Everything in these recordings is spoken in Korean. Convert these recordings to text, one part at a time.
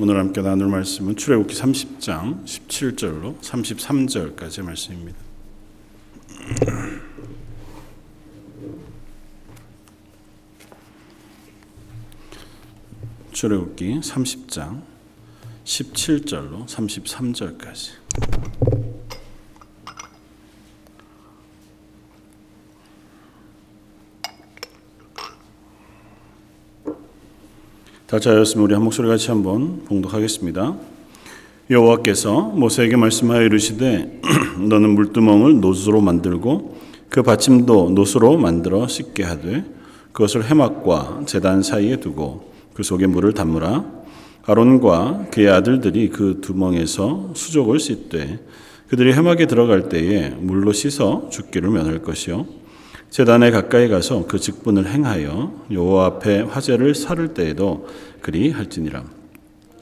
오늘 함께 나눌 말씀은 출애굽기 30장 17절로 33절까지의 말씀입니다. 출애굽기 30장 17절로 33절까지 다 자였으면 우리 한 목소리 같이 한번 봉독하겠습니다. 여호와께서 모세에게 말씀하여 이르시되 너는 물두멍을 노수로 만들고 그 받침도 노수로 만들어 씻게 하되 그것을 해막과 제단 사이에 두고 그 속에 물을 담으라 아론과 그의 아들들이 그 두멍에서 수족을 씻되 그들이 해막에 들어갈 때에 물로 씻어 죽기를 면할 것이요 제단에 가까이 가서 그 직분을 행하여 여호와 앞에 화제를 살을 때에도 그리 할지니라.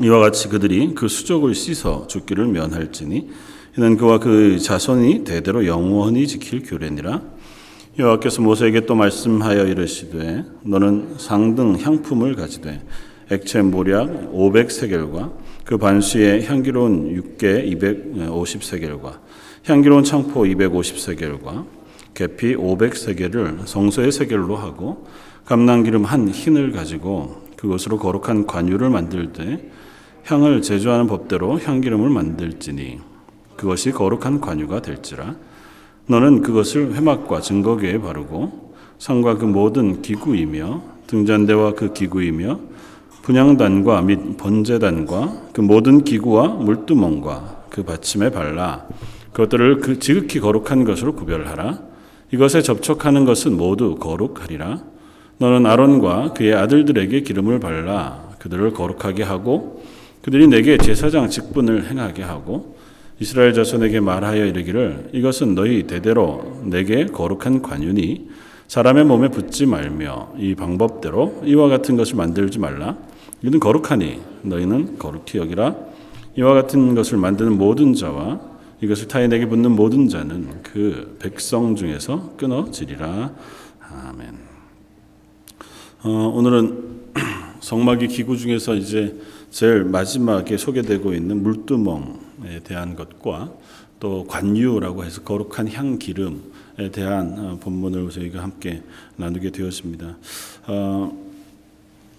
이와 같이 그들이 그 수족을 씻어 죽기를 면할지니 이는 그와 그 자손이 대대로 영원히 지킬 규례니라. 여호와께서 모세에게 또 말씀하여 이르시되 너는 상등 향품을 가지되 액체 모략 500세겔과 그 반수의 향기로운 육개 250세겔과 향기로운 창포 250세겔과 계피 500세겔을 성소의 세겔로 하고 감낭기름 한 흰을 가지고 그것으로 거룩한 관유를 만들 때 향을 제조하는 법대로 향기름을 만들지니 그것이 거룩한 관유가 될지라. 너는 그것을 회막과 증거궤에 바르고 상과 그 모든 기구이며 등잔대와 그 기구이며 분양단과 및 번제단과 그 모든 기구와 물두멍과 그 받침에 발라 그것들을 그 지극히 거룩한 것으로 구별하라 이것에 접촉하는 것은 모두 거룩하리라. 너는 아론과 그의 아들들에게 기름을 발라 그들을 거룩하게 하고 그들이 내게 제사장 직분을 행하게 하고 이스라엘 자손에게 말하여 이르기를 이것은 너희 대대로 내게 거룩한 관윤이 사람의 몸에 붙지 말며 이 방법대로 이와 같은 것을 만들지 말라. 이는 거룩하니 너희는 거룩히 여기라. 이와 같은 것을 만드는 모든 자와 이것을 타인에게 붙는 모든 자는 그 백성 중에서 끊어지리라. 아멘. 어, 오늘은 성막의 기구 중에서 이제 제일 마지막에 소개되고 있는 물두멍에 대한 것과 또 관유라고 해서 거룩한 향 기름에 대한 어, 본문을 저희가 함께 나누게 되었습니다. 어,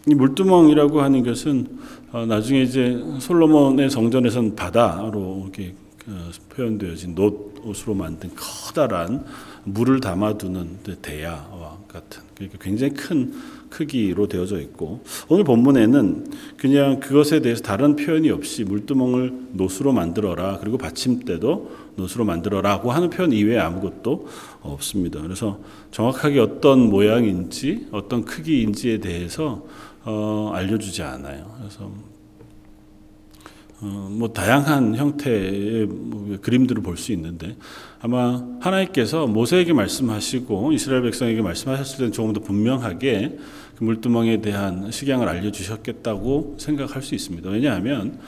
이 물두멍이라고 하는 것은 어, 나중에 이제 솔로몬의 성전에선 바다로 이렇게 어, 표현되어진 놋으로 만든 커다란 물을 담아두는 대야와 같은 그러니까 굉장히 큰 크기로 되어져 있고 오늘 본문에는 그냥 그것에 대해서 다른 표현이 없이 물두멍을 놋으로 만들어라 그리고 받침대도 놋으로 만들어라고 하는 표현 이외에 아무것도 없습니다. 그래서 정확하게 어떤 모양인지 어떤 크기인지에 대해서 어, 알려주지 않아요. 그래서 어, 뭐 다양한 형태의 뭐 그림들을 볼 수 있는데 아마 하나님께서 모세에게 말씀하시고 이스라엘 백성에게 말씀하셨을 때는 조금 더 분명하게 그 물두멍에 대한 식양을 알려주셨겠다고 생각할 수 있습니다. 왜냐하면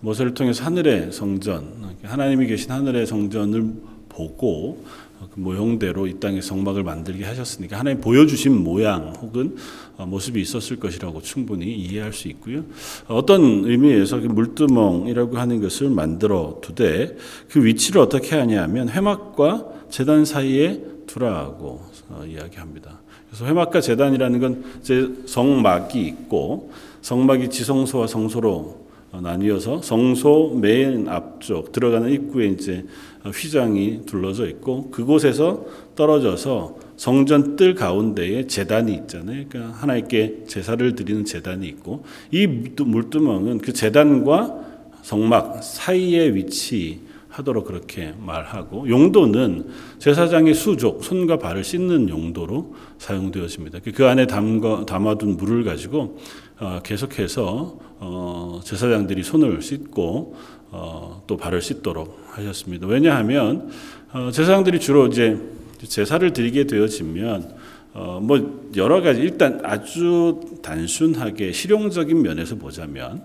모세를 통해서 하늘의 성전, 하나님이 계신 하늘의 성전을 보고 그 모형대로 이 땅에 성막을 만들게 하셨으니까 하나님 보여주신 모양 혹은 어, 모습이 있었을 것이라고 충분히 이해할 수 있고요. 어떤 의미에서 그 물두멍이라고 하는 것을 만들어 두되 그 위치를 어떻게 하냐면 회막과 재단 사이에 두라고 어, 이야기합니다. 그래서 회막과 재단이라는 건 이제 성막이 있고 성막이 지성소와 성소로 어, 나뉘어서 성소 맨 앞쪽 들어가는 입구에 이제 휘장이 둘러져 있고 그곳에서 떨어져서 성전 뜰 가운데에 재단이 있잖아요. 그러니까 하나님께 제사를 드리는 재단이 있고 이 물두멍은 그 재단과 성막 사이에 위치 하도록 그렇게 말하고 용도는 제사장의 수족 손과 발을 씻는 용도로 사용되어집니다. 그 안에 담가, 담아둔 물을 가지고 어, 계속해서 어, 제사장들이 손을 씻고 어, 또 발을 씻도록 하셨습니다. 왜냐하면 어, 제사장들이 주로 이제 제사를 드리게 되어지면 어, 뭐 여러 가지 일단 아주 단순하게 실용적인 면에서 보자면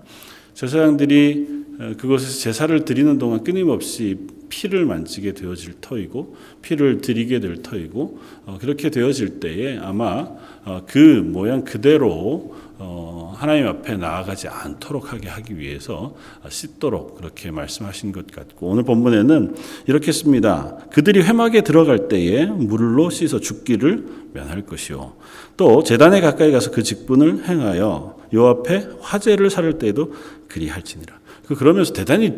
제사장들이 어, 그곳에서 제사를 드리는 동안 끊임없이 피를 만지게 되어질 터이고 피를 드리게 될 터이고 어, 그렇게 되어질 때에 아마 어, 그 모양 그대로 어, 하나님 앞에 나아가지 않도록 하게 하기 위해서 씻도록 그렇게 말씀하신 것 같고 오늘 본문에는 이렇게 씁니다. 그들이 회막에 들어갈 때에 물로 씻어 죽기를 면할 것이요. 또 재단에 가까이 가서 그 직분을 행하여 요 앞에 화제를 사를 때에도 그리할지니라. 그 그러면서 대단히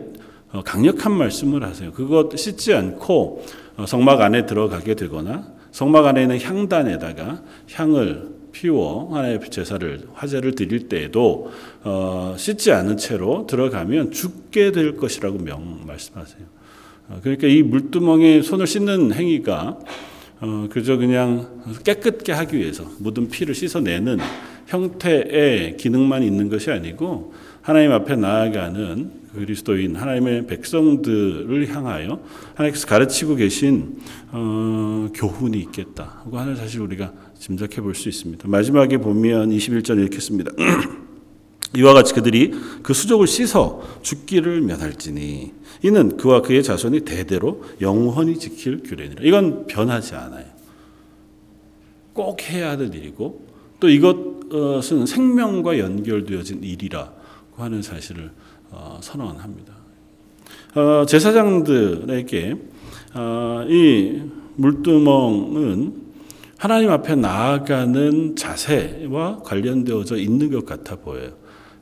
어, 강력한 말씀을 하세요. 그것 씻지 않고 어, 성막 안에 들어가게 되거나 성막 안에 있는 향단에다가 향을 피워 하나님의 제사를 화제를 드릴 때에도 어, 씻지 않은 채로 들어가면 죽게 될 것이라고 명 말씀하세요. 어, 그러니까 이 물두멍에 손을 씻는 행위가 어, 그저 그냥 깨끗게 하기 위해서 묻은 피를 씻어내는 형태의 기능만 있는 것이 아니고 하나님 앞에 나아가는 그리스도인 하나님의 백성들을 향하여 하나님께서 가르치고 계신 어, 교훈이 있겠다고 하는 사실 우리가 짐작해 볼 수 있습니다. 마지막에 보면 21절 이렇게 씁니다. 이와 같이 그들이 그 수족을 씻어 죽기를 면할지니 이는 그와 그의 자손이 대대로 영원히 지킬 규례니라. 이건 변하지 않아요. 꼭 해야 될 일이고 또 이것은 생명과 연결되어진 일이라고 하는 사실을 어, 선언합니다. 어, 제사장들에게 어, 이 물두멍은 하나님 앞에 나아가는 자세와 관련되어져 있는 것 같아 보여요.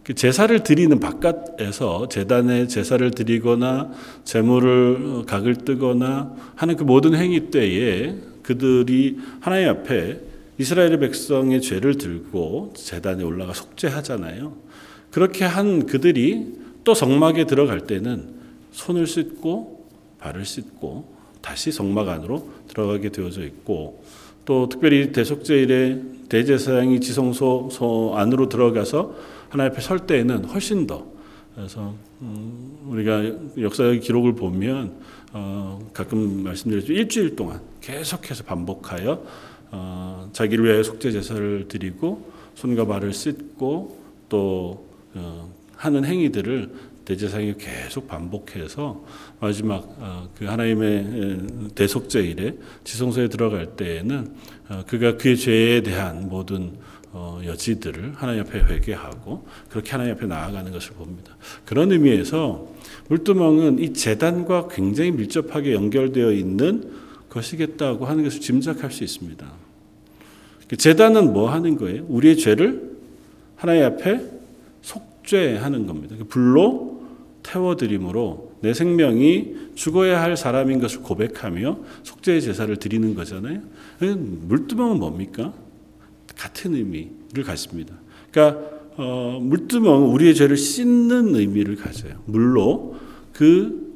그 제사를 드리는 바깥에서 재단에 제사를 드리거나 재물을 각을 뜨거나 하는 그 모든 행위 때에 그들이 하나님 앞에 이스라엘의 백성의 죄를 들고 재단에 올라가 속죄하잖아요. 그렇게 한 그들이 또 성막에 들어갈 때는 손을 씻고 발을 씻고 다시 성막 안으로 들어가게 되어져 있고 또 특별히 대속제일에 대제사장이 지성소 안으로 들어가서 하나님 앞에 설 때에는 훨씬 더 그래서 음, 우리가 역사의 기록을 보면 어, 가끔 말씀드렸죠 일주일 동안 계속해서 반복하여 어, 자기를 위하여 속죄 제사를 드리고 손과 발을 씻고 또 어, 하는 행위들을 대제사장이 계속 반복해서 마지막 어, 그 하나님의 대속죄일에 지성소에 들어갈 때에는 어, 그가 그의 죄에 대한 모든 어, 여지들을 하나님 앞에 회개하고 그렇게 하나님 앞에 나아가는 것을 봅니다. 그런 의미에서 물두멍은 이 재단과 굉장히 밀접하게 연결되어 있는 것이겠다고 하는 것을 짐작할 수 있습니다. 재단은 뭐 하는 거예요? 우리의 죄를 하나님 앞에 속 죄하는 겁니다. 그 불로 태워드림으로 내 생명이 죽어야 할 사람인 것을 고백하며 속죄의 제사를 드리는 거잖아요. 물두멍은 뭡니까? 같은 의미를 갖습니다. 그러니까 어, 물두멍은 우리의 죄를 씻는 의미를 가져요. 물로 그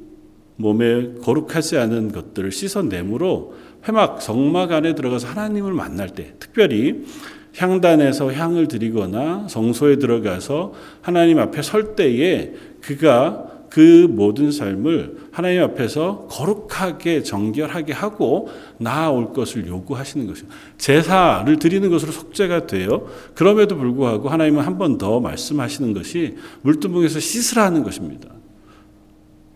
몸에 거룩하지 않은 것들을 씻어내므로 회막 성막 안에 들어가서 하나님을 만날 때 특별히 향단에서 향을 드리거나 성소에 들어가서 하나님 앞에 설 때에 그가 그 모든 삶을 하나님 앞에서 거룩하게 정결하게 하고 나아올 것을 요구하시는 것이죠. 제사를 드리는 것으로 속죄가 돼요. 그럼에도 불구하고 하나님은 한 번 더 말씀하시는 것이 물두멍에서 씻으라는 것입니다.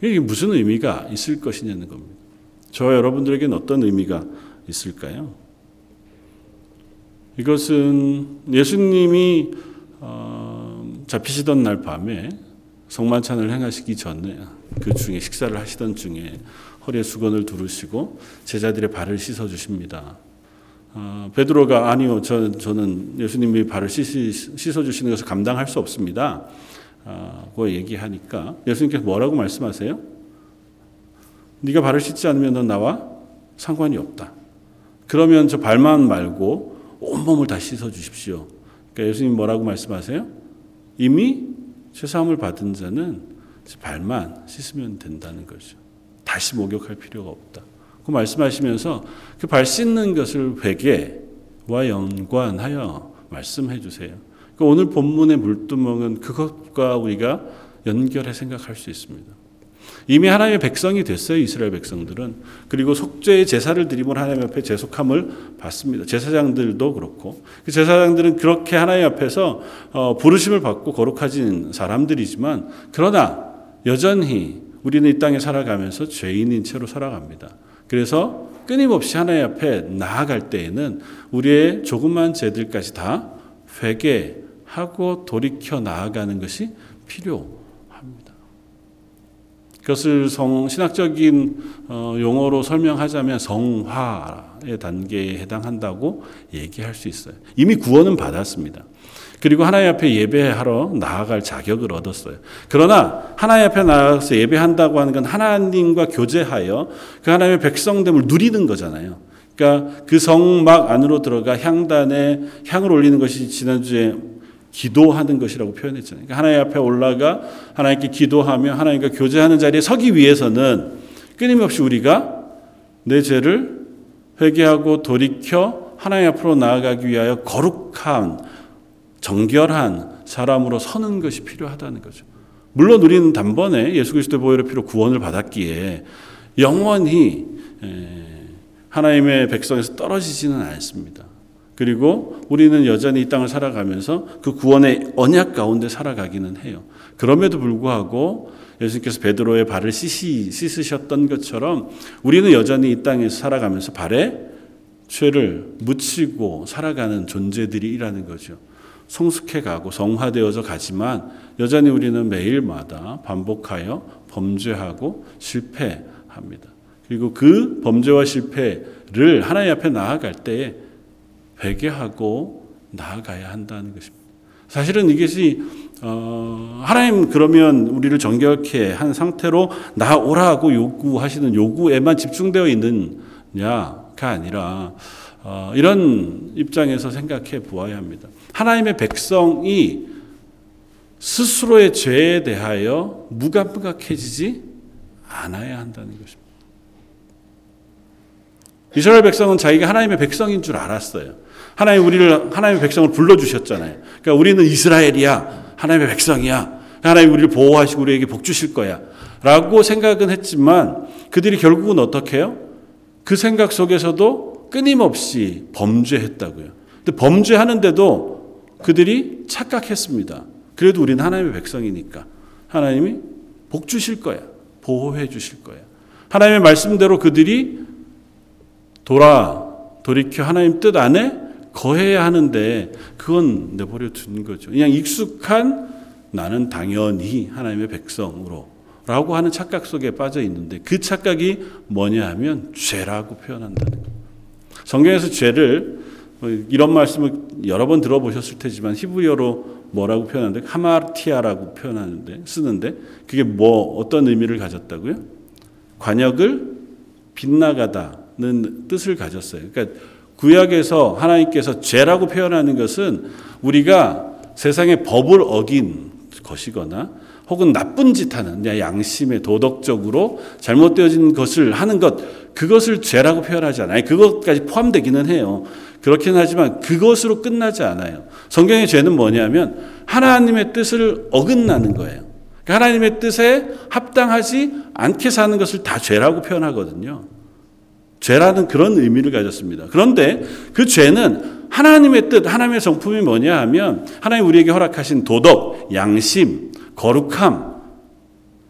이게 무슨 의미가 있을 것이냐는 겁니다. 저 여러분들에게는 어떤 의미가 있을까요? 이것은 예수님이 어, 잡히시던 날 밤에 성만찬을 행하시기 전에 그 중에 식사를 하시던 중에 허리에 수건을 두르시고 제자들의 발을 씻어 주십니다. 어, 베드로가 아니요, 저, 저는 예수님이 발을 씻어 주시는 것을 감당할 수 없습니다. 어, 그 얘기하니까 예수님께서 뭐라고 말씀하세요? 네가 발을 씻지 않으면 넌 나와 상관이 없다. 그러면 저 발만 말고 온몸을 다 씻어 주십시오. 그러니까 예수님 뭐라고 말씀하세요? 이미 죄사함을 받은 자는 발만 씻으면 된다는 거죠. 다시 목욕할 필요가 없다. 그 말씀하시면서 그 발 씻는 것을 회개와 연관하여 말씀해 주세요. 그러니까 오늘 본문의 물두멍은 그것과 우리가 연결해 생각할 수 있습니다. 이미 하나님의 백성이 됐어요. 이스라엘 백성들은. 그리고 속죄의 제사를 드리면 하나님 앞에 제속함을 받습니다. 제사장들도 그렇고. 그 제사장들은 그렇게 하나님 앞에서 어, 부르심을 받고 거룩해진 사람들이지만 그러나 여전히 우리는 이 땅에 살아가면서 죄인인 채로 살아갑니다. 그래서 끊임없이 하나님 앞에 나아갈 때에는 우리의 조그만 죄들까지 다 회개하고 돌이켜 나아가는 것이 필요합니다. 그것을 성, 신학적인 어, 용어로 설명하자면 성화의 단계에 해당한다고 얘기할 수 있어요. 이미 구원은 받았습니다. 그리고 하나님 앞에 예배하러 나아갈 자격을 얻었어요. 그러나 하나님 앞에 나가서 예배한다고 하는 건 하나님과 교제하여 그 하나님의 백성됨을 누리는 거잖아요. 그러니까 그 성막 안으로 들어가 향단에 향을 올리는 것이 지난주에 기도하는 것이라고 표현했잖아요. 그러니까 하나님 앞에 올라가 하나님께 기도하며 하나님과 교제하는 자리에 서기 위해서는 끊임없이 우리가 내 죄를 회개하고 돌이켜 하나님 앞으로 나아가기 위하여 거룩한 정결한 사람으로 서는 것이 필요하다는 거죠. 물론 우리는 단번에 예수 그리스도의 보혈의 피로 구원을 받았기에 영원히 하나님의 백성에서 떨어지지는 않습니다. 그리고 우리는 여전히 이 땅을 살아가면서 그 구원의 언약 가운데 살아가기는 해요. 그럼에도 불구하고 예수님께서 베드로의 발을 씻이, 씻으셨던 것처럼 우리는 여전히 이 땅에서 살아가면서 발에 죄를 묻히고 살아가는 존재들이라는 거죠. 성숙해 가고 성화되어져 가지만 여전히 우리는 매일마다 반복하여 범죄하고 실패합니다. 그리고 그 범죄와 실패를 하나님 앞에 나아갈 때에 회개하고 나아가야 한다는 것입니다. 사실은 이것이 어, 하나님 그러면 우리를 정결케 한 상태로 나오라고 요구하시는 요구에만 집중되어 있느냐가 아니라 어, 이런 입장에서 생각해 보아야 합니다. 하나님의 백성이 스스로의 죄에 대하여 무감각해지지 않아야 한다는 것입니다. 이스라엘 백성은 자기가 하나님의 백성인 줄 알았어요. 하나님 우리를 하나님의 백성을 불러 주셨잖아요. 그러니까 우리는 이스라엘이야. 하나님의 백성이야. 하나님 우리를 보호하시고 우리에게 복 주실 거야. 라고 생각은 했지만 그들이 결국은 어떻게 해요? 그 생각 속에서도 끊임없이 범죄했다고요. 근데 범죄하는데도 그들이 착각했습니다. 그래도 우리는 하나님의 백성이니까 하나님이 복 주실 거야. 보호해 주실 거야. 하나님의 말씀대로 그들이 돌아 돌이켜 하나님 뜻 안에 거해야 하는데 그건 내버려 둔 거죠. 그냥 익숙한 나는 당연히 하나님의 백성으로 라고 하는 착각 속에 빠져 있는데 그 착각이 뭐냐 하면 죄라고 표현한다는 거예요. 성경에서 죄를 뭐 이런 말씀을 여러 번 들어보셨을 테지만 히브리어로 뭐라고 표현하는데 하마티아라고 표현하는데 쓰는데 그게 뭐 어떤 의미를 가졌다고요? 관역을 빗나가다 는 뜻을 가졌어요. 그러니까 구약에서 하나님께서 죄라고 표현하는 것은 우리가 세상의 법을 어긴 것이거나 혹은 나쁜 짓 하는 양심의 도덕적으로 잘못되어진 것을 하는 것 그것을 죄라고 표현하지 않아요. 그것까지 포함되기는 해요. 그렇긴 하지만 그것으로 끝나지 않아요. 성경의 죄는 뭐냐면 하나님의 뜻을 어긋나는 거예요. 그러니까 하나님의 뜻에 합당하지 않게 사는 것을 다 죄라고 표현하거든요. 죄라는 그런 의미를 가졌습니다. 그런데 그 죄는 하나님의 뜻, 하나님의 성품이 뭐냐 하면 하나님 우리에게 허락하신 도덕, 양심, 거룩함,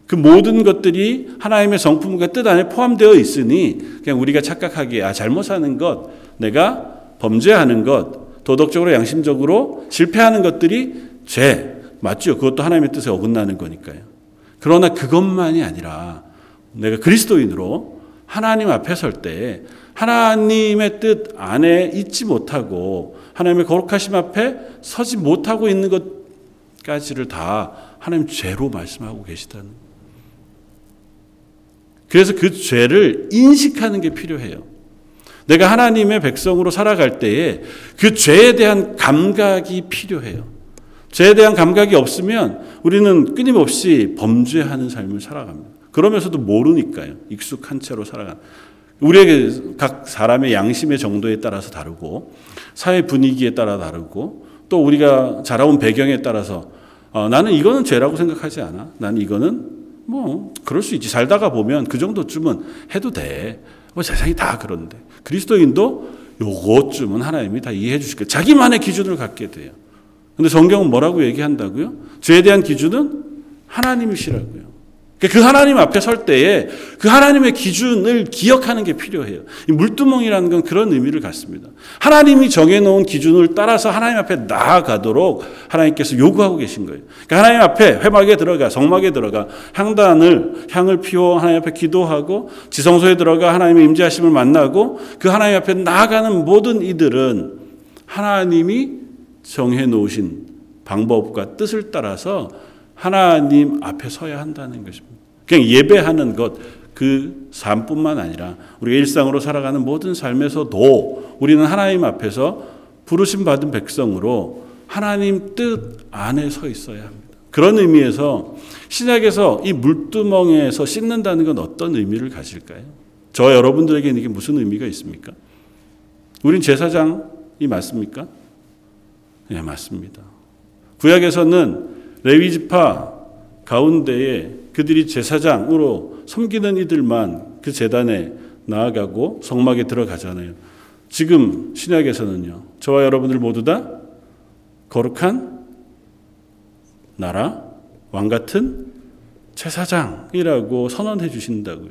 그 모든 것들이 하나님의 성품과 뜻 안에 포함되어 있으니 그냥 우리가 착각하기에 아 잘못 사는 것, 내가 범죄하는 것, 도덕적으로 양심적으로 실패하는 것들이 죄 맞죠? 그것도 하나님의 뜻에 어긋나는 거니까요. 그러나 그것만이 아니라 내가 그리스도인으로 하나님 앞에 설 때 하나님의 뜻 안에 있지 못하고 하나님의 거룩하심 앞에 서지 못하고 있는 것까지를 다 하나님 죄로 말씀하고 계시다는 그래서 그 죄를 인식하는 게 필요해요. 내가 하나님의 백성으로 살아갈 때에 그 죄에 대한 감각이 필요해요. 죄에 대한 감각이 없으면 우리는 끊임없이 범죄하는 삶을 살아갑니다. 그러면서도 모르니까요. 익숙한 채로 살아가. 우리에게 각 사람의 양심의 정도에 따라서 다르고 사회 분위기에 따라 다르고 또 우리가 자라온 배경에 따라서 어, 나는 이거는 죄라고 생각하지 않아. 나는 이거는 뭐 그럴 수 있지. 살다가 보면 그 정도쯤은 해도 돼. 뭐 세상이 다 그런데 그리스도인도 요것쯤은 하나님이 다 이해해 주실 거예요. 자기만의 기준을 갖게 돼요. 근데 성경은 뭐라고 얘기한다고요? 죄에 대한 기준은 하나님이시라고요. 그 하나님 앞에 설 때에 그 하나님의 기준을 기억하는 게 필요해요. 이 물두멍이라는 건 그런 의미를 갖습니다. 하나님이 정해놓은 기준을 따라서 하나님 앞에 나아가도록 하나님께서 요구하고 계신 거예요. 그러니까 하나님 앞에 회막에 들어가 성막에 들어가 향단을 향을 피워 하나님 앞에 기도하고 지성소에 들어가 하나님의 임재하심을 만나고 그 하나님 앞에 나아가는 모든 이들은 하나님이 정해놓으신 방법과 뜻을 따라서 하나님 앞에 서야 한다는 것입니다. 그냥 예배하는 것, 그 삶뿐만 아니라 우리가 일상으로 살아가는 모든 삶에서도 우리는 하나님 앞에서 부르심 받은 백성으로 하나님 뜻 안에 서 있어야 합니다. 그런 의미에서 신약에서 이 물두멍에서 씻는다는 건 어떤 의미를 가질까요? 저 여러분들에게는 이게 무슨 의미가 있습니까? 우린 제사장이 맞습니까? 네, 맞습니다. 구약에서는 레위 지파 가운데에 그들이 제사장으로 섬기는 이들만 그 재단에 나아가고 성막에 들어가잖아요. 지금 신약에서는요. 저와 여러분들 모두 다 거룩한 나라 왕 같은 제사장이라고 선언해 주신다고요.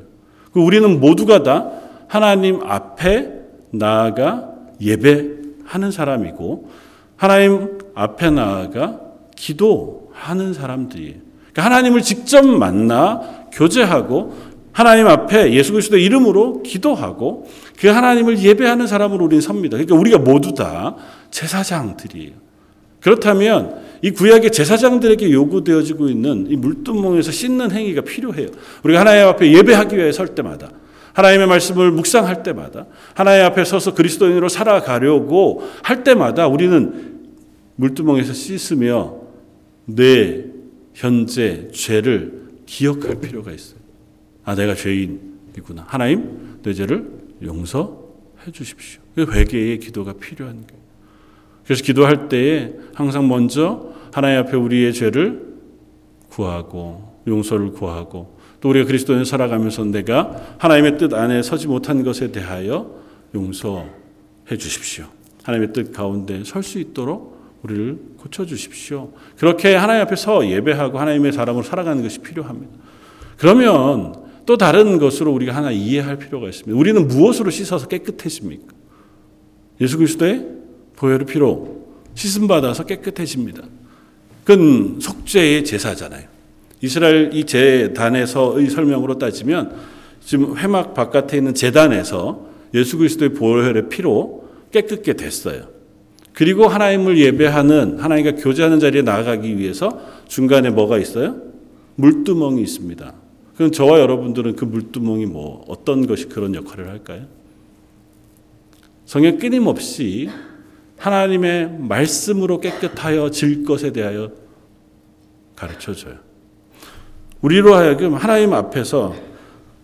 그 우리는 모두가 다 하나님 앞에 나아가 예배하는 사람이고 하나님 앞에 나아가 기도하는 사람들이에요. 그러니까 하나님을 직접 만나 교제하고 하나님 앞에 예수 그리스도 이름으로 기도하고 그 하나님을 예배하는 사람으로 우리는 섭니다. 그러니까 우리가 모두 다 제사장들이에요. 그렇다면 이 구약의 제사장들에게 요구되어지고 있는 이 물두멍에서 씻는 행위가 필요해요. 우리가 하나님 앞에 예배하기 위해 설 때마다 하나님의 말씀을 묵상할 때마다 하나님 앞에 서서 그리스도인으로 살아가려고 할 때마다 우리는 물두멍에서 씻으며 내 현재 죄를 기억할 필요가 있어요. 아, 내가 죄인이구나. 하나님, 내 죄를 용서해 주십시오. 회개의 기도가 필요한 거예요. 그래서 기도할 때에 항상 먼저 하나님 앞에 우리의 죄를 구하고 용서를 구하고 또 우리가 그리스도인 살아가면서 내가 하나님의 뜻 안에 서지 못한 것에 대하여 용서해 주십시오. 하나님의 뜻 가운데 설 수 있도록 우리를 고쳐 주십시오. 그렇게 하나님 앞에서 예배하고 하나님의 사람으로 살아가는 것이 필요합니다. 그러면 또 다른 것으로 우리가 하나 이해할 필요가 있습니다. 우리는 무엇으로 씻어서 깨끗해집니까? 예수 그리스도의 보혈의 피로 씻음 받아서 깨끗해집니다. 그건 속죄의 제사잖아요. 이스라엘 이 제단에서의 설명으로 따지면 지금 회막 바깥에 있는 제단에서 예수 그리스도의 보혈의 피로 깨끗게 됐어요. 그리고 하나님을 예배하는 하나님과 교제하는 자리에 나아가기 위해서 중간에 뭐가 있어요? 물두멍이 있습니다. 그럼 저와 여러분들은 그 물두멍이 뭐 어떤 것이 그런 역할을 할까요? 성경 끊임없이 하나님의 말씀으로 깨끗하여 질 것에 대하여 가르쳐 줘요. 우리로 하여금 하나님 앞에서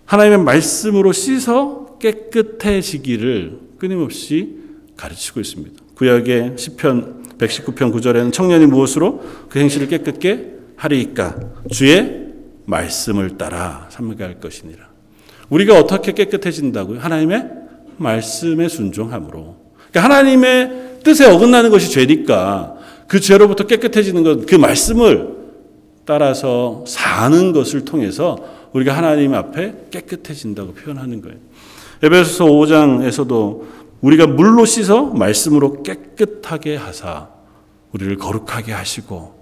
하나님의 말씀으로 씻어 깨끗해지기를 끊임없이 가르치고 있습니다. 구약의 시편 119편 9절에는 청년이 무엇으로 그 행실을 깨끗게 하리이까 주의 말씀을 따라 삼가할 것이니라. 우리가 어떻게 깨끗해진다고요? 하나님의 말씀에 순종함으로. 그러니까 하나님의 뜻에 어긋나는 것이 죄니까 그 죄로부터 깨끗해지는 것, 그 말씀을 따라서 사는 것을 통해서 우리가 하나님 앞에 깨끗해진다고 표현하는 거예요. 에베소서 5장에서도 우리가 물로 씻어 말씀으로 깨끗하게 하사 우리를 거룩하게 하시고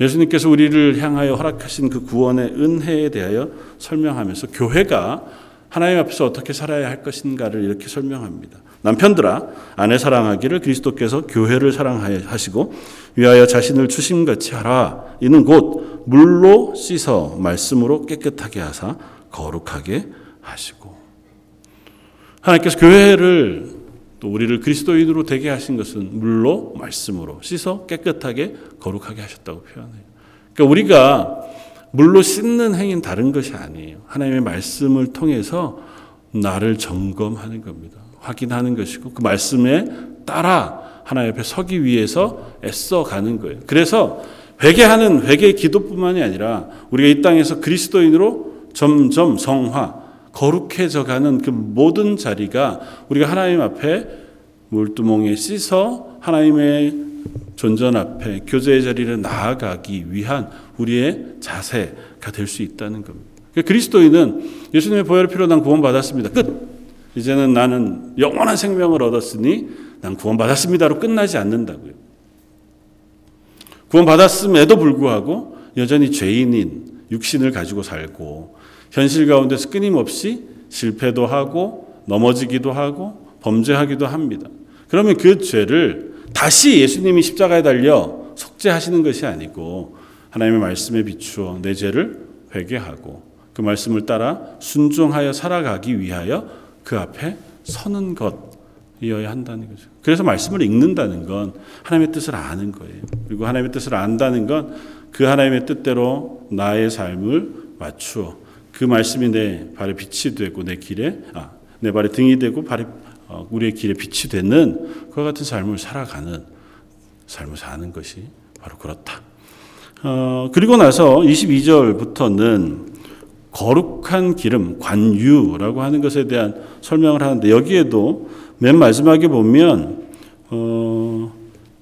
예수님께서 우리를 향하여 허락하신 그 구원의 은혜에 대하여 설명하면서 교회가 하나님 앞에서 어떻게 살아야 할 것인가를 이렇게 설명합니다. 남편들아 아내 사랑하기를 그리스도께서 교회를 사랑하시고 위하여 자신을 주심같이 하라. 이는 곧 물로 씻어 말씀으로 깨끗하게 하사 거룩하게 하시고 하나님께서 교회를 또 우리를 그리스도인으로 되게 하신 것은 물로 말씀으로 씻어 깨끗하게 거룩하게 하셨다고 표현해요. 그러니까 우리가 물로 씻는 행위는 다른 것이 아니에요. 하나님의 말씀을 통해서 나를 점검하는 겁니다. 확인하는 것이고 그 말씀에 따라 하나님 앞에 서기 위해서 애써 가는 거예요. 그래서 회개하는 회개 기도뿐만이 아니라 우리가 이 땅에서 그리스도인으로 점점 성화 거룩해져 가는 그 모든 자리가 우리가 하나님 앞에 물두멍에 씻어 하나님의 존전 앞에 교제의 자리를 나아가기 위한 우리의 자세가 될 수 있다는 겁니다. 그러니까 그리스도인은 예수님의 보혈 피로 난 구원받았습니다. 끝. 이제는 나는 영원한 생명을 얻었으니 난 구원받았습니다로 끝나지 않는다고요. 구원받았음에도 불구하고 여전히 죄인인 육신을 가지고 살고 현실 가운데서 끊임없이 실패도 하고 넘어지기도 하고 범죄하기도 합니다. 그러면 그 죄를 다시 예수님이 십자가에 달려 속죄하시는 것이 아니고 하나님의 말씀에 비추어 내 죄를 회개하고 그 말씀을 따라 순종하여 살아가기 위하여 그 앞에 서는 것이어야 한다는 거죠. 그래서 말씀을 읽는다는 건 하나님의 뜻을 아는 거예요. 그리고 하나님의 뜻을 안다는 건 그 하나님의 뜻대로 나의 삶을 맞추어 그 말씀이 내 발에 빛이 되고 내 길에 아, 내 발에 등이 되고 발에 어, 우리의 길에 빛이 되는 그와 같은 삶을 살아가는 삶을 사는 것이 바로 그렇다. 어, 그리고 나서 22절부터는 거룩한 기름, 관유라고 하는 것에 대한 설명을 하는데 여기에도 맨 마지막에 보면 어,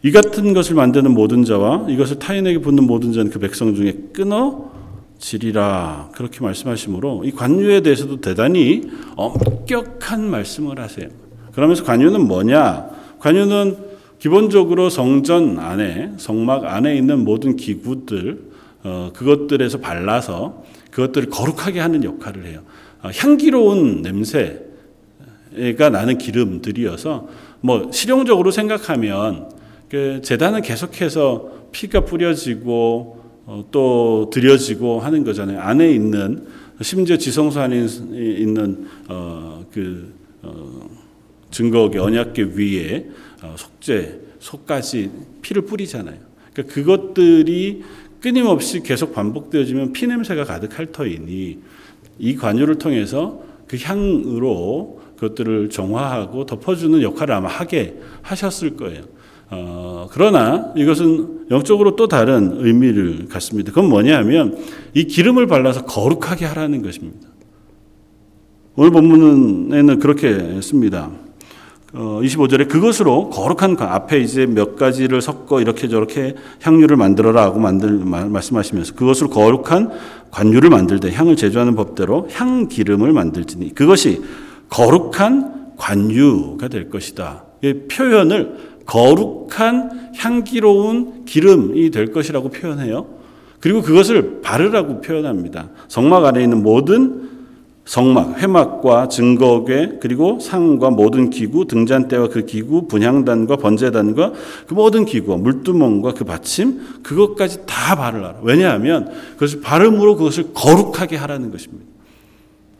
이 같은 것을 만드는 모든 자와 이것을 타인에게 붓는 모든 자는 그 백성 중에 끊어 지리라 그렇게 말씀하시므로 이 관유에 대해서도 대단히 엄격한 말씀을 하세요. 그러면서 관유는 뭐냐? 관유는 기본적으로 성전 안에 성막 안에 있는 모든 기구들 어, 그것들에서 발라서 그것들을 거룩하게 하는 역할을 해요. 어, 향기로운 냄새가 나는 기름들이어서 뭐 실용적으로 생각하면 그 재단은 계속해서 피가 뿌려지고 어, 또 드려지고 하는 거잖아요. 안에 있는 심지어 지성소 안에 있는 어, 그 어, 증거계 언약계 위에 어, 속죄 속까지 피를 뿌리잖아요. 그러니까 그것들이 끊임없이 계속 반복되어지면 피 냄새가 가득할 터이니 이 관유를 통해서 그 향으로 그것들을 정화하고 덮어주는 역할을 아마 하게 하셨을 거예요. 어, 그러나 이것은 영적으로 또 다른 의미를 갖습니다. 그건 뭐냐면 이 기름을 발라서 거룩하게 하라는 것입니다. 오늘 본문에는 그렇게 씁니다. 어, 25절에 그것으로 거룩한 앞에 이제 몇 가지를 섞어 이렇게 저렇게 향유를 만들어라 하고 만들, 말씀하시면서 그것으로 거룩한 관유를 만들 때 향을 제조하는 법대로 향 기름을 만들지니 그것이 거룩한 관유가 될 것이다. 이 표현을 거룩한 향기로운 기름이 될 것이라고 표현해요. 그리고 그것을 바르라고 표현합니다. 성막 안에 있는 모든 성막, 회막과 증거궤 그리고 상과 모든 기구, 등잔대와 그 기구, 분향단과 번제단과 그 모든 기구, 물두멍과 그 받침 그것까지 다 바르라. 왜냐하면 그것을 바름으로 그것을 거룩하게 하라는 것입니다.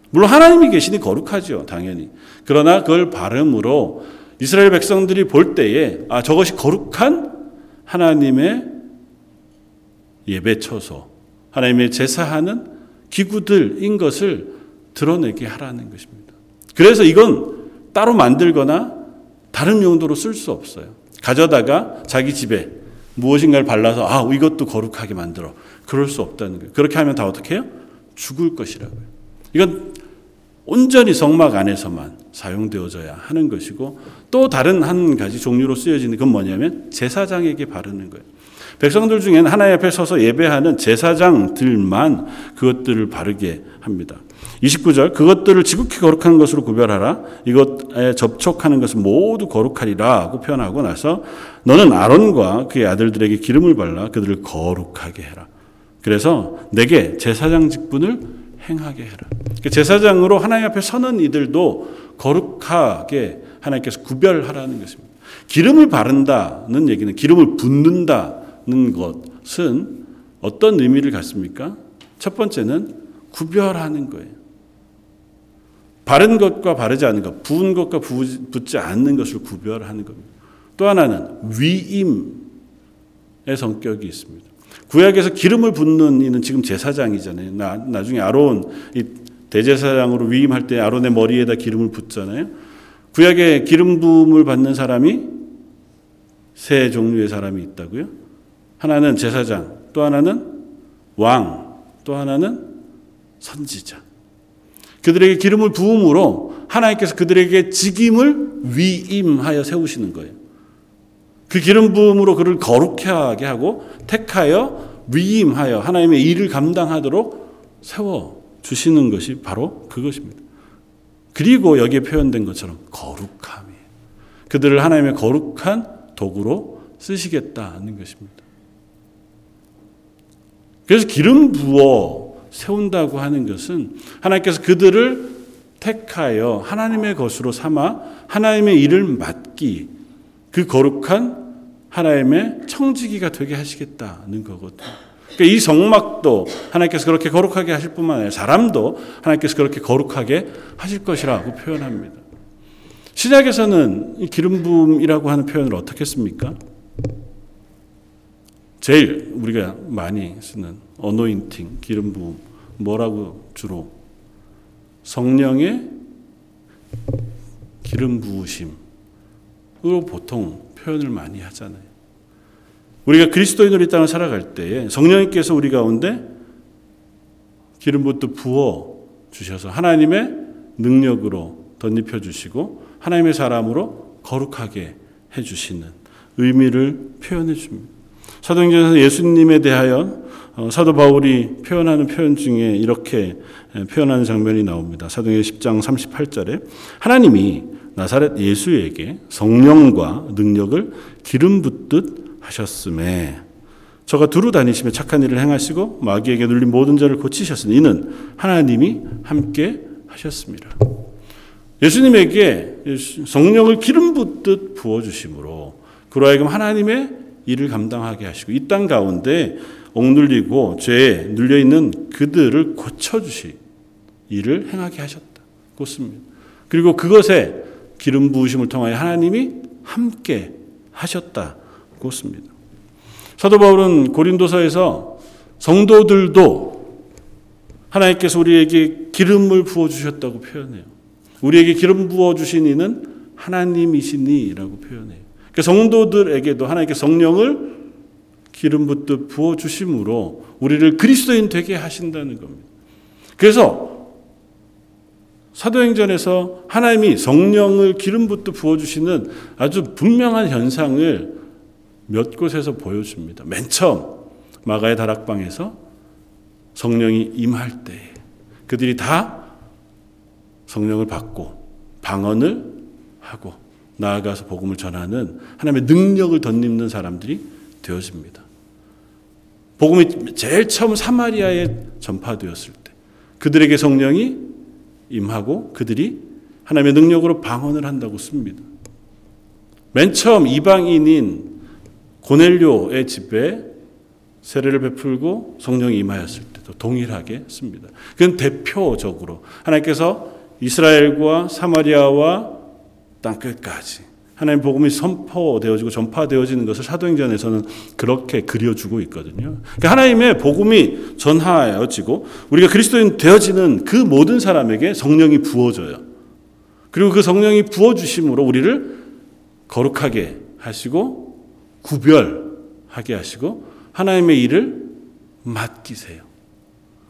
물론 하나님이 계시니 거룩하죠, 당연히. 그러나 그걸 바름으로 이스라엘 백성들이 볼 때에 아 저것이 거룩한 하나님의 예배 처소, 하나님의 제사하는 기구들인 것을 드러내게 하라는 것입니다. 그래서 이건 따로 만들거나 다른 용도로 쓸 수 없어요. 가져다가 자기 집에 무엇인가를 발라서 아 이것도 거룩하게 만들어 그럴 수 없다는 거예요. 그렇게 하면 다 어떻게 해요? 죽을 것이라고요. 이건 온전히 성막 안에서만 사용되어져야 하는 것이고 또 다른 한 가지 종류로 쓰여지는 건 뭐냐면 제사장에게 바르는 거예요. 백성들 중에는 하나님 앞에 서서 예배하는 제사장들만 그것들을 바르게 합니다. 29절 그것들을 지극히 거룩한 것으로 구별하라 이것에 접촉하는 것은 모두 거룩하리라고 표현하고 나서 너는 아론과 그의 아들들에게 기름을 발라 그들을 거룩하게 해라. 그래서 내게 제사장 직분을 행하게 해라. 그 제사장으로 하나님 앞에 서는 이들도 거룩하게 하나님께서 구별하라는 것입니다. 기름을 바른다는 얘기는 기름을 붓는다는 것은 어떤 의미를 갖습니까? 첫 번째는 구별하는 거예요. 바른 것과 바르지 않은 것, 부은 것과 붓지 않는 것을 구별하는 겁니다. 또 하나는 위임의 성격이 있습니다. 구약에서 기름을 붓는 이는 지금 제사장이잖아요. 나, 나중에 아론 이 대제사장으로 위임할 때 아론의 머리에다 기름을 붓잖아요. 구약에 기름 부음을 받는 사람이 세 종류의 사람이 있다고요. 하나는 제사장, 또 하나는 왕, 또 하나는 선지자. 그들에게 기름을 부음으로 하나님께서 그들에게 직임을 위임하여 세우시는 거예요. 그 기름 부음으로 그를 거룩하게 하고 택하여 위임하여 하나님의 일을 감당하도록 세워 주시는 것이 바로 그것입니다. 그리고 여기에 표현된 것처럼 거룩함이에요. 그들을 하나님의 거룩한 도구로 쓰시겠다는 것입니다. 그래서 기름 부어 세운다고 하는 것은 하나님께서 그들을 택하여 하나님의 것으로 삼아 하나님의 일을 맡기 그 거룩한 하나님의 청지기가 되게 하시겠다는 거거든요. 그러니까 이 성막도 하나님께서 그렇게 거룩하게 하실 뿐만 아니라 사람도 하나님께서 그렇게 거룩하게 하실 것이라고 표현합니다. 신약에서는 이 기름 부음이라고 하는 표현을 어떻게 씁니까? 제일 우리가 많이 쓰는 어노인팅, 기름 부음 뭐라고 주로 성령의 기름 부으심으로 보통 표현을 많이 하잖아요. 우리가 그리스도인으로 이 땅을 살아갈 때에 성령님께서 우리 가운데 기름 부터 부어 주셔서 하나님의 능력으로 덧입혀 주시고 하나님의 사람으로 거룩하게 해 주시는 의미를 표현해 줍니다. 사도행전에서 예수님에 대하여 어, 사도 바울이 표현하는 표현 중에 이렇게 표현하는 장면이 나옵니다. 사도행전 10장 38절에 하나님이 나사렛 예수에게 성령과 능력을 기름 붓듯 하셨음에 저가 두루 다니시며 착한 일을 행하시고 마귀에게 눌린 모든 자를 고치셨으니 이는 하나님이 함께 하셨습니다. 예수님에게 성령을 기름 붓듯 부어 주심으로 그로 하여금 하나님의 일을 감당하게 하시고 이 땅 가운데 억눌리고 죄에 눌려 있는 그들을 고쳐 주시 일을 행하게 하셨다. 그렇습니다. 그리고 그것에 기름 부으심을 통하여 하나님이 함께 하셨다. 그렇습니다. 사도 바울은 고린도서에서 성도들도 하나님께서 우리에게 기름을 부어 주셨다고 표현해요. 우리에게 기름 부어 주신 이는 하나님이시니라고 표현해요. 그러니까 성도들에게도 하나님께 성령을 기름 붓듯 부어 주심으로 우리를 그리스도인 되게 하신다는 겁니다. 그래서 사도행전에서 하나님이 성령을 기름 붓듯 부어 주시는 아주 분명한 현상을 몇 곳에서 보여줍니다. 맨 처음 마가의 다락방에서 성령이 임할 때 그들이 다 성령을 받고 방언을 하고 나아가서 복음을 전하는 하나님의 능력을 덧입는 사람들이 되어집니다. 복음이 제일 처음 사마리아에 전파되었을 때 그들에게 성령이 임하고 그들이 하나님의 능력으로 방언을 한다고 씁니다. 맨 처음 이방인인 고넬료의 집에 세례를 베풀고 성령이 임하였을 때도 동일하게 씁니다. 그건 대표적으로 하나님께서 이스라엘과 사마리아와 땅 끝까지 하나님 복음이 선포되어지고 전파되어지는 것을 사도행전에서는 그렇게 그려주고 있거든요. 그러니까 하나님의 복음이 전하여지고 우리가 그리스도인 되어지는 그 모든 사람에게 성령이 부어져요. 그리고 그 성령이 부어주심으로 우리를 거룩하게 하시고 구별하게 하시고 하나님의 일을 맡기세요.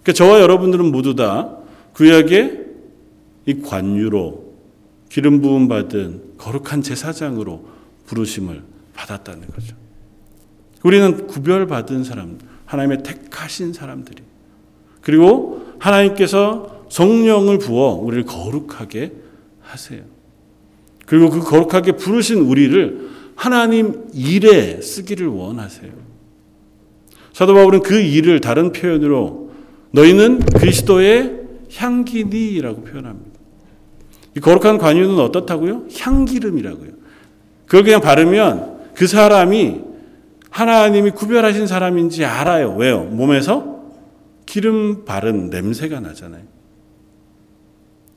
그러니까 저와 여러분들은 모두 다 구약의 이 관유로 기름 부음 받은 거룩한 제사장으로 부르심을 받았다는 거죠. 우리는 구별받은 사람, 하나님의 택하신 사람들이. 그리고 하나님께서 성령을 부어 우리를 거룩하게 하세요. 그리고 그 거룩하게 부르신 우리를 하나님 일에 쓰기를 원하세요. 사도 바울은 그 일을 다른 표현으로 너희는 그리스도의 향기니라고 표현합니다. 이 거룩한 관유는 어떻다고요? 향기름이라고요. 그걸 그냥 바르면 그 사람이 하나님이 구별하신 사람인지 알아요. 왜요? 몸에서 기름 바른 냄새가 나잖아요.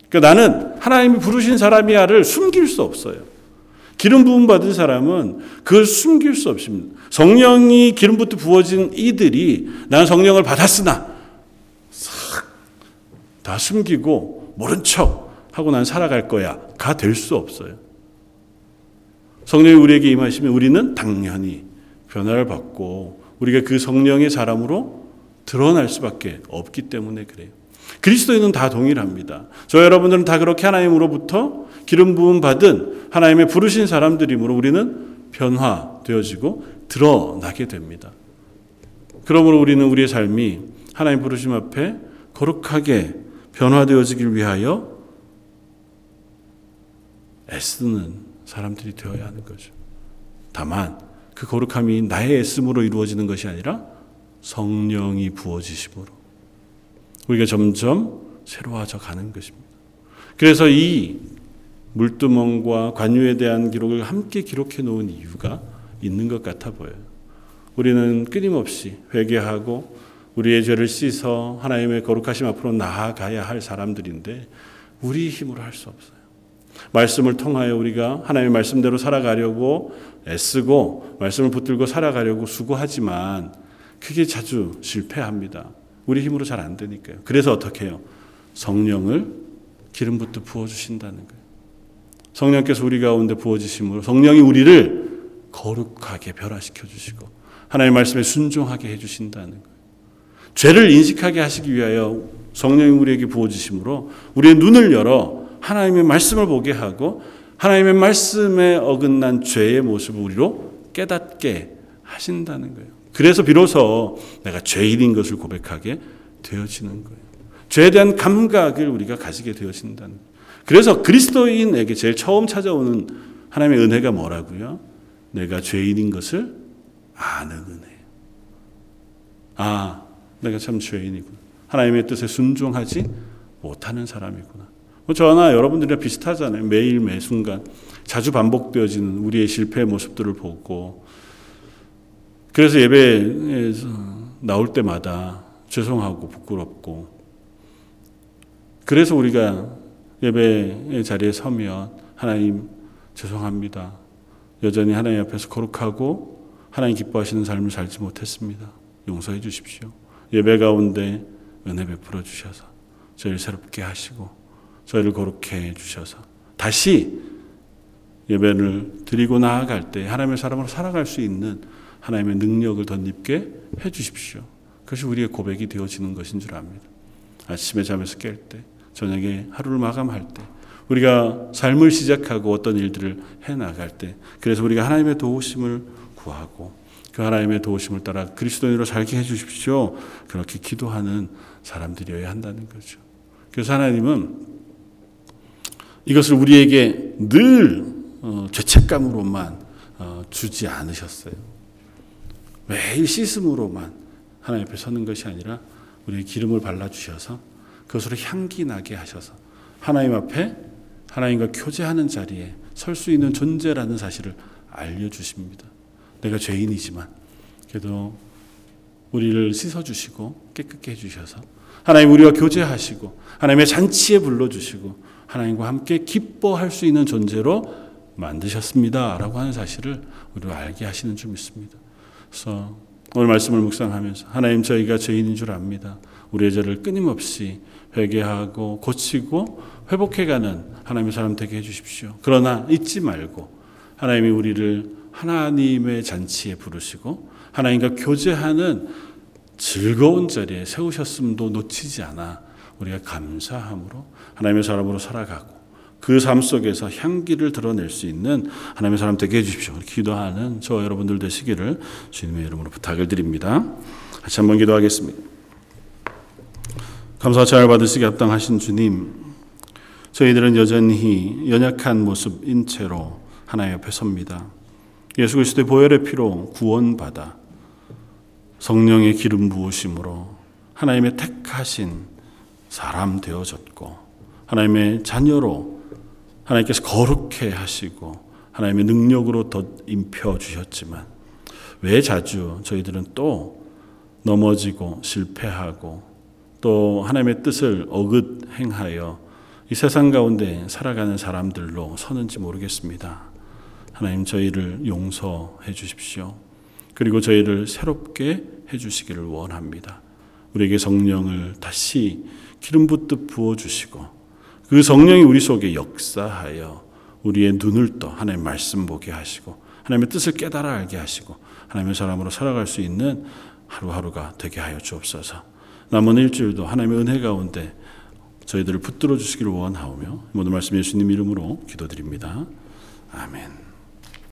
그러니까 나는 하나님이 부르신 사람이야를 숨길 수 없어요. 기름 부음 받은 사람은 그걸 숨길 수 없습니다. 성령이 기름부터 부어진 이들이 나는 성령을 받았으나 싹 다 숨기고 모른 척 하고 난 살아갈 거야. 가 될 수 없어요. 성령이 우리에게 임하시면 우리는 당연히 변화를 받고 우리가 그 성령의 사람으로 드러날 수밖에 없기 때문에 그래요. 그리스도인은 다 동일합니다. 저 여러분들은 다 그렇게 하나님으로부터 기름 부음 받은 하나님의 부르신 사람들이므로 우리는 변화되어지고 드러나게 됩니다. 그러므로 우리는 우리의 삶이 하나님 부르심 앞에 거룩하게 변화되어지길 위하여 애쓰는 사람들이 되어야 하는 거죠. 다만 그 거룩함이 나의 애씀으로 이루어지는 것이 아니라 성령이 부어지심으로 우리가 점점 새로워져 가는 것입니다. 그래서 이 물두멍과 관유에 대한 기록을 함께 기록해 놓은 이유가 있는 것 같아 보여요. 우리는 끊임없이 회개하고 우리의 죄를 씻어 하나님의 거룩하심 앞으로 나아가야 할 사람들인데 우리 힘으로 할 수 없어요. 말씀을 통하여 우리가 하나님의 말씀대로 살아가려고 애쓰고 말씀을 붙들고 살아가려고 수고하지만 그게 자주 실패합니다. 우리 힘으로 잘 안 되니까요. 그래서 어떻게 해요? 성령을 기름부터 부어 주신다는 거예요. 성령께서 우리 가운데 부어지심으로 성령이 우리를 거룩하게 변화시켜 주시고 하나님의 말씀에 순종하게 해 주신다는 거예요. 죄를 인식하게 하시기 위하여 성령이 우리에게 부어지심으로 우리의 눈을 열어 하나님의 말씀을 보게 하고 하나님의 말씀에 어긋난 죄의 모습을 우리로 깨닫게 하신다는 거예요. 그래서 비로소 내가 죄인인 것을 고백하게 되어지는 거예요. 죄에 대한 감각을 우리가 가지게 되어진다는 거예요. 그래서 그리스도인에게 제일 처음 찾아오는 하나님의 은혜가 뭐라고요? 내가 죄인인 것을 아는 은혜예요. 아, 내가 참 죄인이구나. 하나님의 뜻에 순종하지 못하는 사람이구나. 뭐 저나 여러분들이랑 비슷하잖아요. 매일 매 순간 자주 반복되어지는 우리의 실패의 모습들을 보고 그래서 예배에서 나올 때마다 죄송하고 부끄럽고 그래서 우리가 예배의 자리에 서면 하나님 죄송합니다. 여전히 하나님 앞에서 거룩하고 하나님 기뻐하시는 삶을 살지 못했습니다. 용서해 주십시오. 예배 가운데 은혜 베풀어 주셔서 저희를 새롭게 하시고 저희를 거룩해 해 주셔서 다시 예배를 드리고 나아갈 때 하나님의 사람으로 살아갈 수 있는 하나님의 능력을 덧입게 해 주십시오. 그것이 우리의 고백이 되어지는 것인 줄 압니다. 아침에 잠에서 깰 때, 저녁에 하루를 마감할 때, 우리가 삶을 시작하고 어떤 일들을 해 나갈 때, 그래서 우리가 하나님의 도우심을 구하고 그 하나님의 도우심을 따라 그리스도인으로 살게 해 주십시오. 그렇게 기도하는 사람들이어야 한다는 거죠. 그래서 하나님은 이것을 우리에게 늘 어, 죄책감으로만 어, 주지 않으셨어요. 매일 씻음으로만 하나님 앞에 서는 것이 아니라 우리의 기름을 발라 주셔서 그것으로 향기 나게 하셔서 하나님 앞에 하나님과 교제하는 자리에 설 수 있는 존재라는 사실을 알려 주십니다. 내가 죄인이지만 그래도 우리를 씻어 주시고 깨끗게 해 주셔서 하나님 우리와 교제하시고 하나님의 잔치에 불러 주시고 하나님과 함께 기뻐할 수 있는 존재로 만드셨습니다라고 하는 사실을 우리가 알게 하시는 줄 믿습니다. 그래서 오늘 말씀을 묵상하면서 하나님 저희가 죄인인 줄 압니다. 우리의 죄를 끊임없이 회개하고 고치고 회복해가는 하나님의 사람 되게 해주십시오. 그러나 잊지 말고 하나님이 우리를 하나님의 잔치에 부르시고 하나님과 교제하는 즐거운 자리에 세우셨음도 놓치지 않아 우리가 감사함으로 하나님의 사람으로 살아가고 그 삶 속에서 향기를 드러낼 수 있는 하나님의 사람 되게 해주십시오. 기도하는 저 여러분들 되시기를 주님의 이름으로 부탁을 드립니다. 같이 한번 기도하겠습니다. 감사 잘 받으시기 합당하신 주님, 저희들은 여전히 연약한 모습인 채로 하나님 옆에 섭니다. 예수 그리스도의 보혈의 피로 구원받아 성령의 기름 부으심으로 하나님의 택하신 사람 되어졌고 하나님의 자녀로 하나님께서 거룩해 하시고 하나님의 능력으로 더 임펴 주셨지만 왜 자주 저희들은 또 넘어지고 실패하고 또 하나님의 뜻을 어긋 행하여 이 세상 가운데 살아가는 사람들로 서는지 모르겠습니다. 하나님 저희를 용서해 주십시오. 그리고 저희를 새롭게 해 주시기를 원합니다. 우리에게 성령을 다시 기름 붓듯 부어 주시고 그 성령이 우리 속에 역사하여 우리의 눈을 떠 하나님의 말씀 보게 하시고 하나님의 뜻을 깨달아 알게 하시고 하나님의 사람으로 살아갈 수 있는 하루하루가 되게 하여 주옵소서. 남은 일주일도 하나님의 은혜 가운데 저희들을 붙들어 주시기를 원하오며 모든 말씀 예수님 이름으로 기도드립니다. 아멘.